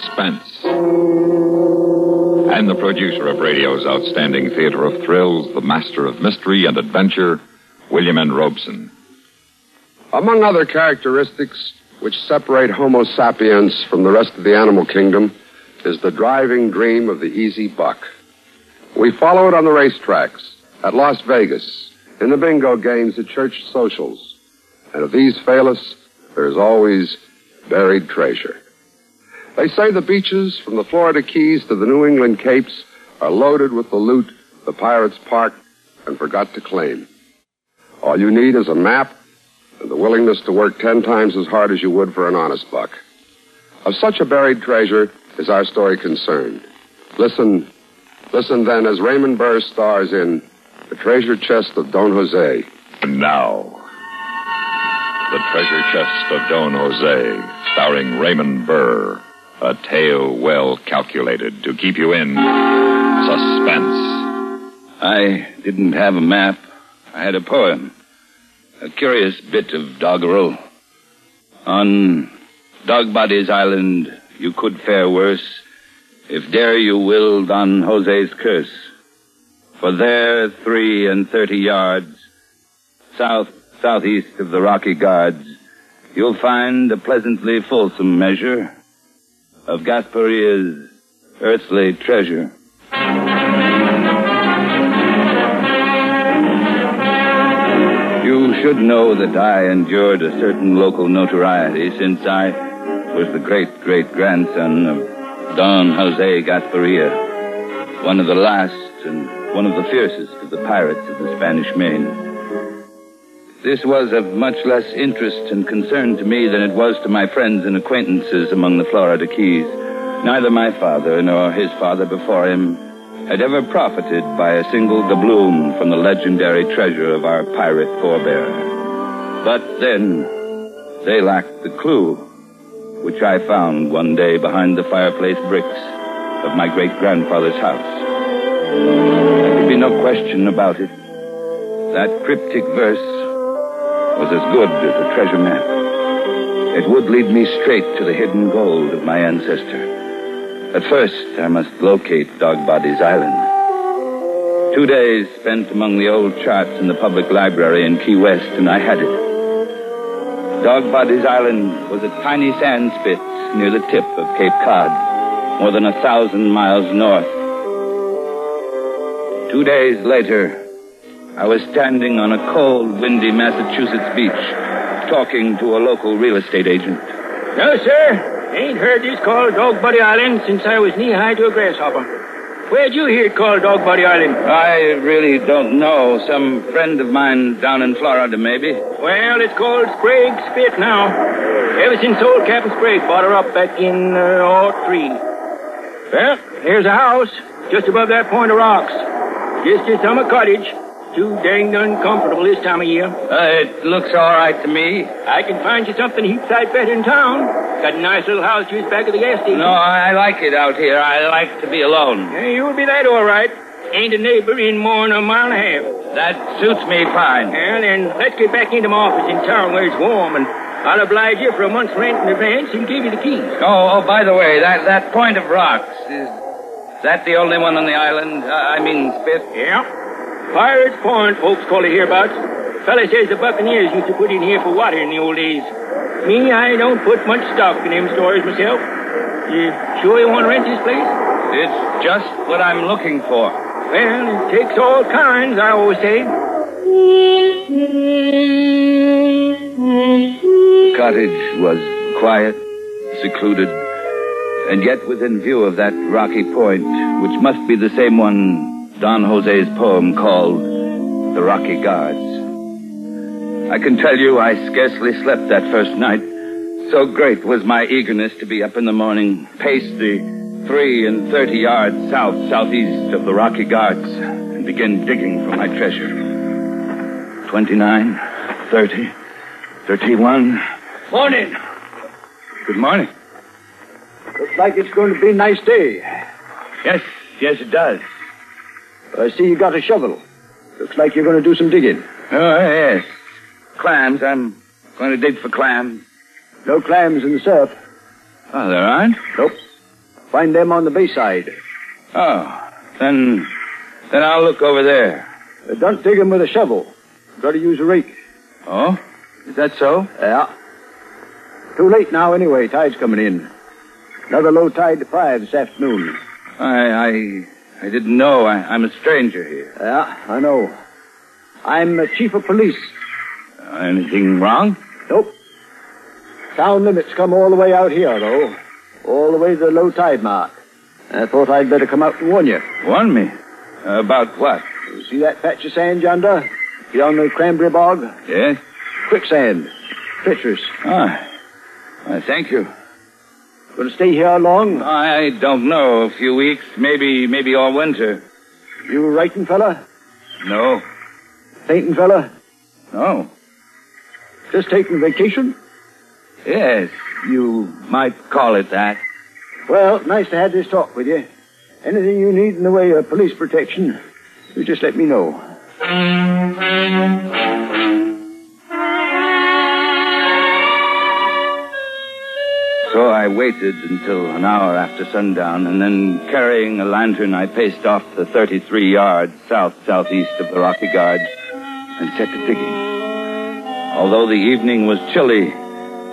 Suspense. And the producer of radio's outstanding theater of thrills, the master of mystery and adventure, William N. Robson. Among other characteristics which separate Homo sapiens from the rest of the animal kingdom is the driving dream of the easy buck. We follow it on the racetracks, at Las Vegas, in the bingo games at church socials. And if these fail us, there's always buried treasure. They say the beaches from the Florida Keys to the New England Capes are loaded with the loot the pirates parked and forgot to claim. All you need is a map and the willingness to work ten times as hard as you would for an honest buck. Of such a buried treasure is our story concerned. Listen, listen then as Raymond Burr stars in The Treasure Chest of Don Jose. And now, The Treasure Chest of Don Jose, starring Raymond Burr. A tale well calculated to keep you in suspense. I didn't have a map. I had a poem. A curious bit of doggerel. On Dogbody's Island, you could fare worse if dare you will Don Jose's curse. For there, three and thirty yards, south, southeast of the Rocky Guards, you'll find a pleasantly fulsome measure of Gasparilla's earthly treasure. You should know that I endured a certain local notoriety since I was the great great grandson of Don Jose Gasparia, one of the last and one of the fiercest of the pirates of the Spanish Main. This was of much less interest and concern to me than it was to my friends and acquaintances among the Florida Keys. Neither my father nor his father before him had ever profited by a single doubloon from the legendary treasure of our pirate forebear. But then, they lacked the clue, which I found one day behind the fireplace bricks of my great grandfather's house. There could be no question about it. That cryptic verse was as good as a treasure map. It would lead me straight to the hidden gold of my ancestor. At first, I must locate Dogbody's Island. Two days spent among the old charts in the public library in Key West, and I had it. Dogbody's Island was a tiny sand spit near the tip of Cape Cod, more than a thousand miles north. Two days later, I was standing on a cold, windy Massachusetts beach, talking to a local real estate agent. No, sir. Ain't heard this called Dog Body Island since I was knee high to a grasshopper. Where'd you hear it called Dog Body Island? I really don't know. Some friend of mine down in Florida, maybe. Well, it's called Sprague Spit now. Ever since old Captain Sprague bought her up back in uh, 03. Well, here's a house just above that point of rocks. Just a summer cottage. Too dang uncomfortable this time of year. Uh, it looks all right to me. I can find you something heap sight better in town. Got a nice little house just back of the gas station. No, I like it out here. I like to be alone. Yeah, you'll be that all right. Ain't a neighbor in more than a mile and a half. That suits me fine. Well, then let's get back into my office in town where it's warm, and I'll oblige you for a month's rent in advance and give you the keys. Oh, oh, by the way, that, that point of rocks, is that the only one on the island? Uh, I mean, Spit? Yeah. Pirates Point, folks call it hereabouts. Fella says the Buccaneers used to put in here for water in the old days. Me, I don't put much stock in them stories myself. You sure you want to rent this place? It's just what I'm looking for. Well, it takes all kinds, I always say. The cottage was quiet, secluded, and yet within view of that rocky point, which must be the same one Don Jose's poem called The Rocky Guards. I can tell you I scarcely slept that first night. So great was my eagerness to be up in the morning, pace the three and thirty yards south, southeast of the Rocky Guards, and begin digging for my treasure. Twenty-nine, thirty, thirty-one. Morning. Good morning. Looks like it's going to be a nice day. Yes, yes, it does. I see you got a shovel. Looks like you're going to do some digging. Oh, yes. Clams. I'm going to dig for clams. No clams in the surf. Oh, there aren't? Nope. Find them on the bayside. Oh, then, then I'll look over there. Uh, don't dig 'em with a shovel. Got to use a rake. Oh, is that so? Yeah. Too late now anyway. Tide's coming in. Another low tide to five this afternoon. I, I, I didn't know. I, I'm a stranger here. Yeah, I know. I'm the chief of police. Uh, anything wrong? Nope. Town limits come all the way out here, though. All the way to the low tide mark. I thought I'd better come out and warn you. Warn me. about what? See that patch of sand yonder? Beyond the cranberry bog? Yes? Quicksand. Treacherous. Ah. Why, thank you. Going to stay here long? I don't know. A few weeks, maybe, maybe all winter. You writing fella? No. Painting fella? No. Just taking vacation? Yes, you might call it that. Well, nice to have this talk with you. Anything you need in the way of police protection, you just let me know. So I waited until an hour after sundown, and then carrying a lantern, I paced off the 33 yards south southeast of the Rocky Guards and set to digging. Although the evening was chilly,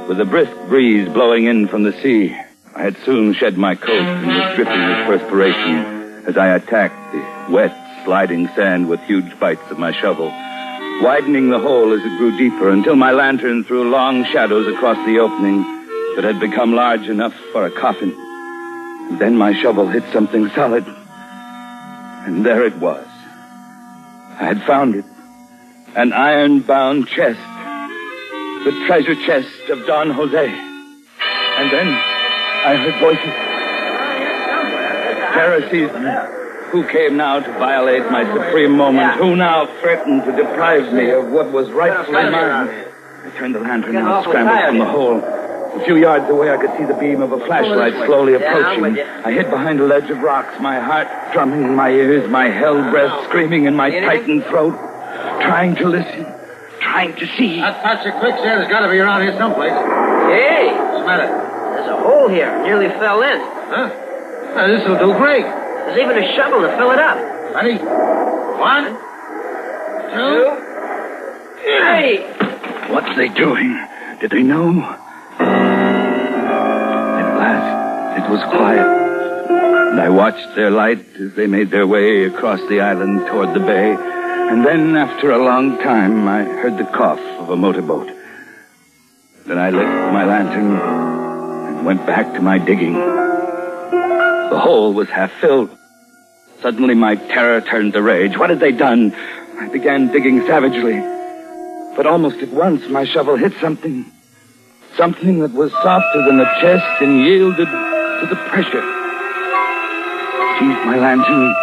with a brisk breeze blowing in from the sea, I had soon shed my coat and was dripping with perspiration as I attacked the wet, sliding sand with huge bites of my shovel, widening the hole as it grew deeper until my lantern threw long shadows across the opening that had become large enough for a coffin. Then my shovel hit something solid, and there it was. I had found it. An iron-bound chest. The treasure chest of Don Jose. And then I heard voices. Terror seized me. Who came now to violate my supreme moment? Who now threatened to deprive me of what was rightfully mine? I turned the lantern and scrambled from the hole. A few yards away, I could see the beam of a flashlight slowly approaching. I hid behind a ledge of rocks, my heart drumming in my ears, my hell breath screaming in my tightened throat, trying to listen, trying to see. That patch of quicksand has got to be around here someplace. Hey, Smell it. there's a hole here. Nearly fell in. Huh? Well, this will do great. There's even a shovel to fill it up. Ready? One, two. Hey! What's they doing? Did they know? Was quiet. And I watched their light as they made their way across the island toward the bay. And then, after a long time, I heard the cough of a motorboat. Then I lit my lantern and went back to my digging. The hole was half filled. Suddenly, my terror turned to rage. What had they done? I began digging savagely. But almost at once, my shovel hit something. Something that was softer than the chest and yielded to the pressure. Seized my lantern,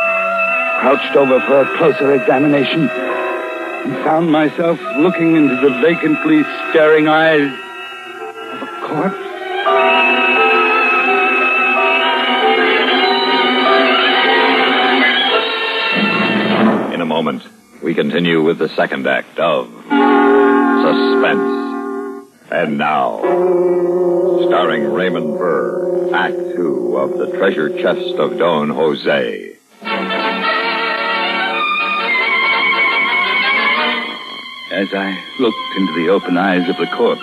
crouched over for a closer examination, and found myself looking into the vacantly staring eyes of a corpse. In a moment, we continue with the second act of Suspense. And now, starring Raymond Burr, Act Two of The Treasure Chest of Don Jose. As I looked into the open eyes of the corpse,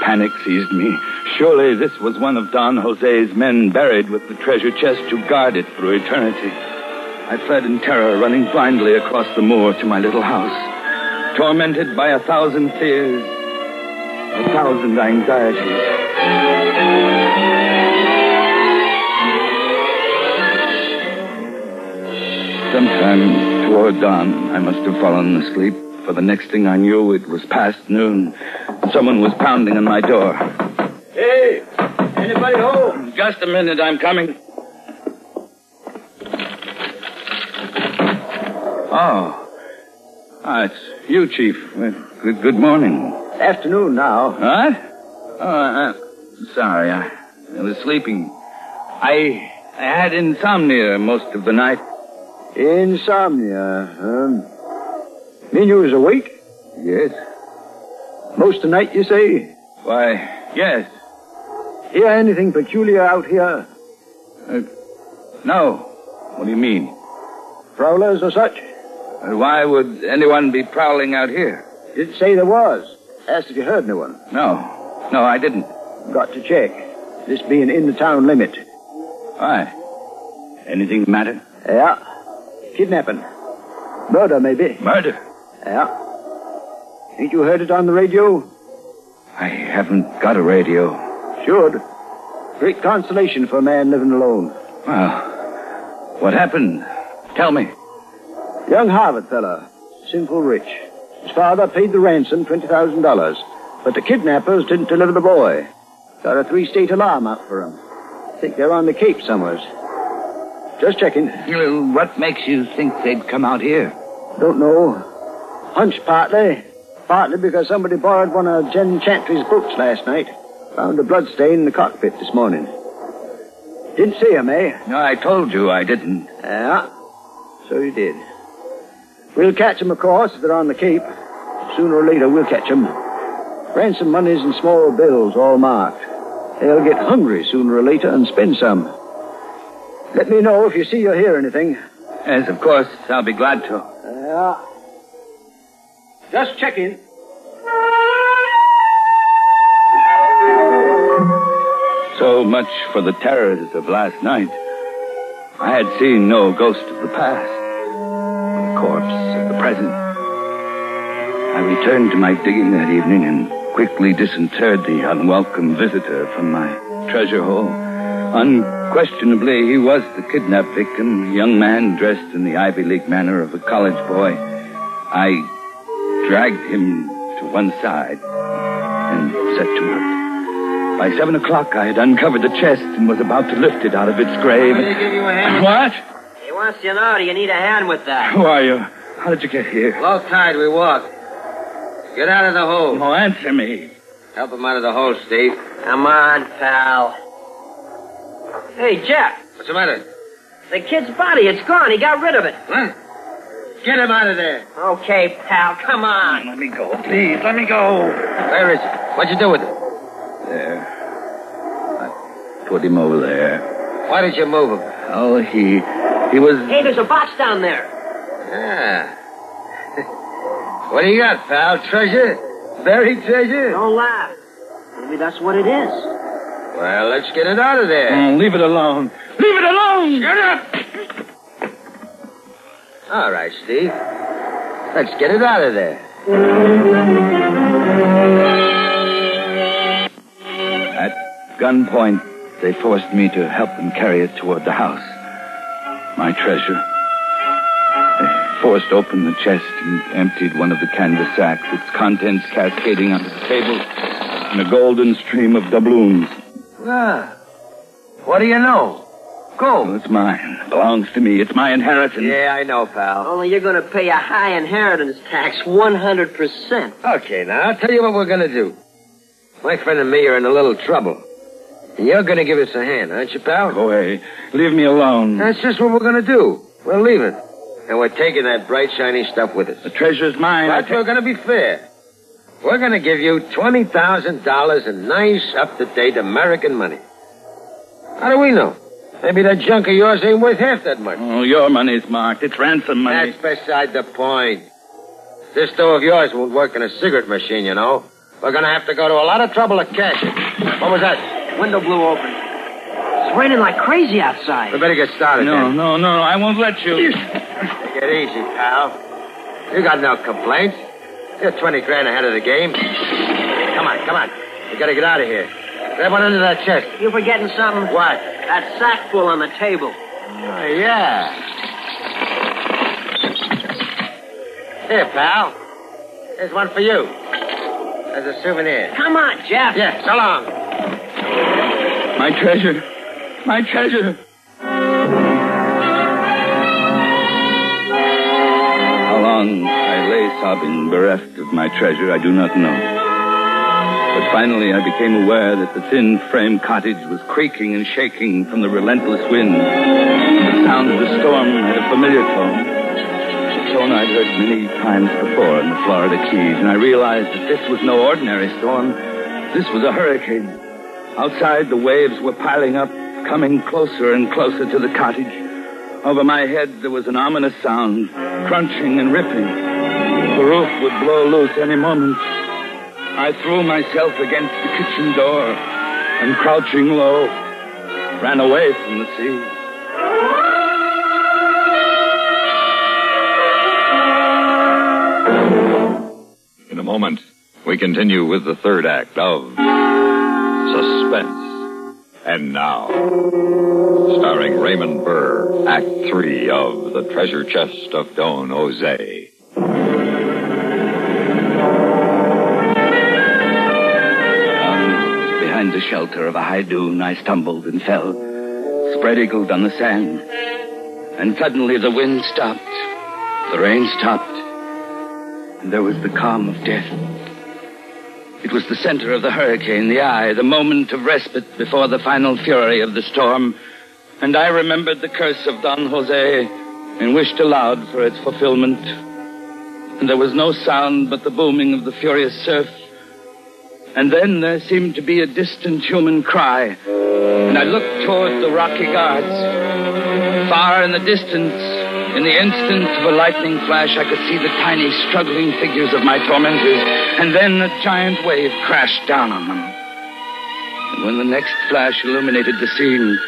panic seized me. Surely this was one of Don Jose's men buried with the treasure chest to guard it through eternity. I fled in terror, running blindly across the moor to my little house, tormented by a thousand fears, a thousand anxieties. Sometime toward dawn, I must have fallen asleep, for the next thing I knew, it was past noon. And someone was pounding on my door. Hey, anybody home? Just a minute, I'm coming. Oh. Ah, it's you, Chief. Good, good morning. Afternoon now. What? Oh, uh, sorry. I, I was sleeping. I, I had insomnia most of the night. Insomnia. Um, mean you was awake? Yes. Most of the night, you say? Why, yes. Hear anything peculiar out here? Uh, no. What do you mean? Prowlers or such? Why would anyone be prowling out here? Didn't say there was. Asked if you heard anyone. No. No, I didn't. Got to check. This being in the town limit. Why? Anything the matter? Yeah. Kidnapping. Murder, maybe. Murder? Yeah. Ain't you heard it on the radio? I haven't got a radio. Should. Great consolation for a man living alone. Well, what happened? Tell me. Young Harvard fella. Sinful rich. His father paid the ransom, $20,000. But the kidnappers didn't deliver the boy. Got a three-state alarm out for him. Think they're on the Cape somewheres. Just checking. Well, what makes you think they'd come out here? Don't know. Hunch partly. Partly because somebody borrowed one of Jen Chantry's boats last night. Found a blood stain in the cockpit this morning. Didn't see him, eh? No, I told you I didn't. Yeah. So you did. We'll catch 'em, of course, if they're on the Cape. Sooner or later, we'll catch 'em. Ransom monies and small bills, all marked. They'll get hungry sooner or later and spend some. Let me know if you see or hear anything. Yes, of course. I'll be glad to. Yeah. Just checking. So much for the terrors of last night. I had seen no ghost of the past, corpse of the present. I returned to my digging that evening and quickly disinterred the unwelcome visitor from my treasure hole. Unquestionably, he was the kidnapped victim, a young man dressed in the Ivy League manner of a college boy. I dragged him to one side and set to work. By seven o'clock, I had uncovered the chest and was about to lift it out of its grave. Want me give you a hand? What? He wants to know, do you need a hand with that? Who are you? How did you get here? Low tide, we walk. Get out of the hole. Oh, answer me. Help him out of the hole, Steve. Come on, pal. Hey, Jeff, What's the matter? the kid's body, it's gone. He got rid of it. Huh? Get him out of there. Okay, pal, come on. Let me go, please. Let me go. Where is he? What'd you do with him? There. I put him over there. Why did you move him? Oh, he. He was. Hey, there's a box down there. Ah. what do you got, pal? Treasure? Buried treasure? Don't laugh. Maybe that's what it is. Well, let's get it out of there. Oh, leave it alone. Leave it alone! Shut up! All right, Steve. Let's get it out of there. At gunpoint, they forced me to help them carry it toward the house. My treasure. They forced open the chest and emptied one of the canvas sacks, its contents cascading onto the table in a golden stream of doubloons. Ah. What do you know? Gold. Go. it's mine. It belongs to me. It's my inheritance. Yeah, I know, pal. Only you're going to pay a high inheritance tax, 100%. Okay, now, I'll tell you what we're going to do. My friend and me are in a little trouble. You're going to give us a hand, aren't you, pal? Oh, go away. Leave me alone. That's just what we're going to do. We'll leave it. And we're taking that bright, shiny stuff with us. The treasure's mine. But we're going to be fair. We're going to give you $20,000 in nice, up-to-date American money. How do we know? Maybe that junk of yours ain't worth half that much. Oh, your money's marked. It's ransom money. That's beside the point. This dough of yours won't work in a cigarette machine, you know. We're going to have to go to a lot of trouble to cash it. What was that? Window blew open. It's raining like crazy outside. We better get started No, then. no, no. I won't let you. Take it easy, pal. You got no complaints. You're 20 grand ahead of the game. Come on, come on. We gotta get out of here. Grab one under that chest. You forgetting something? What? That sack full on the table. Oh, yeah. Here, pal. Here's one for you. As a souvenir. Come on, Jeff. Yeah, so long. My treasure. My treasure. How long I lay sobbing, bereft of my treasure, I do not know. But finally, I became aware that the thin frame cottage was creaking and shaking from the relentless wind. The sound of the storm had a familiar tone. A tone I'd heard many times before in the Florida Keys, and I realized that this was no ordinary storm. This was a hurricane. Outside, the waves were piling up, coming closer and closer to the cottage. Over my head, there was an ominous sound, crunching and ripping. The roof would blow loose any moment. I threw myself against the kitchen door and, crouching low, ran away from the sea. In a moment, we continue with the third act of Suspense. And now, starring Raymond Burr, Act Three of The Treasure Chest of Don Jose. Behind the shelter of a high dune, I stumbled and fell, spread eagled on the sand. And suddenly the wind stopped, the rain stopped, and there was the calm of death. It was the center of the hurricane, the eye, the moment of respite before the final fury of the storm. And I remembered the curse of Don Jose and wished aloud for its fulfillment. And there was no sound but the booming of the furious surf. And then there seemed to be a distant human cry. And I looked toward the rocky guards. Far in the distance, in the instant of a lightning flash, I could see the tiny, struggling figures of my tormentors, and then a giant wave crashed down on them. And when the next flash illuminated the scene,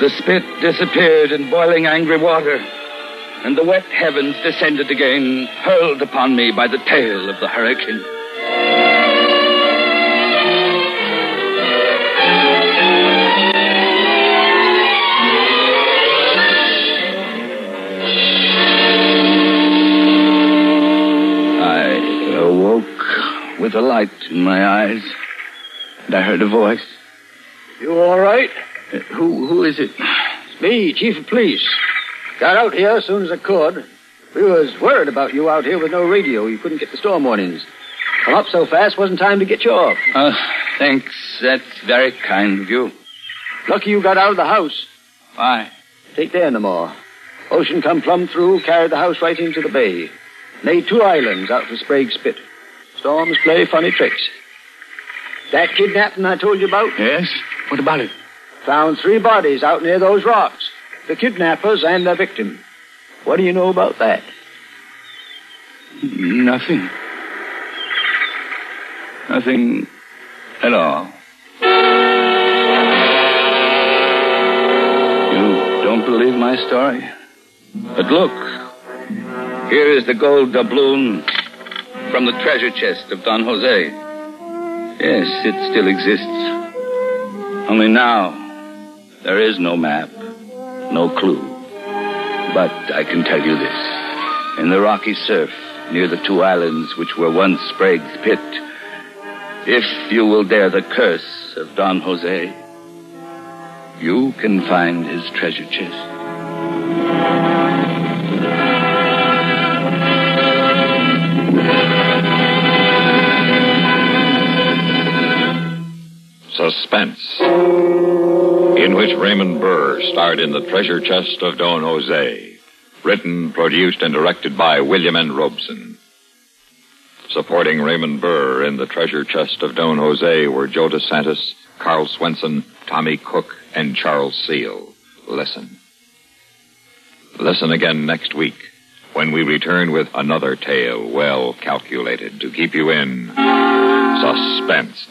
the spit disappeared in boiling angry water, and the wet heavens descended again, hurled upon me by the tail of the hurricane. With a light in my eyes, and I heard a voice. You all right? Uh, Who, who is it? It's me, Chief of Police. Got out here as soon as I could. We was worried about you out here with no radio. You couldn't get the storm warnings. Come up so fast, wasn't time to get you off. Uh, thanks. That's very kind of you. Lucky you got out of the house. Why? Take there no more. Ocean come plumb through, carried the house right into the bay. Made two islands out for Sprague Spit. Storms play funny tricks. That kidnapping I told you about? Yes? What about it? Found three bodies out near those rocks. The kidnappers and their victim. What do you know about that? Nothing. Nothing at all. You don't believe my story? But look, here is the gold doubloon from the treasure chest of Don Jose. Yes, it still exists. Only now, there is no map, no clue. But I can tell you this. In the rocky surf, near the two islands which were once Sprague Spit, if you will dare the curse of Don Jose, you can find his treasure chest. Suspense, in which Raymond Burr starred in The Treasure Chest of Don Jose, written, produced, and directed by William N. Robson. Supporting Raymond Burr in The Treasure Chest of Don Jose were Joe DeSantis, Karl Swenson, Tommy Cook, and Charles Seel. Listen. Listen again next week when we return with another tale well calculated to keep you in suspense.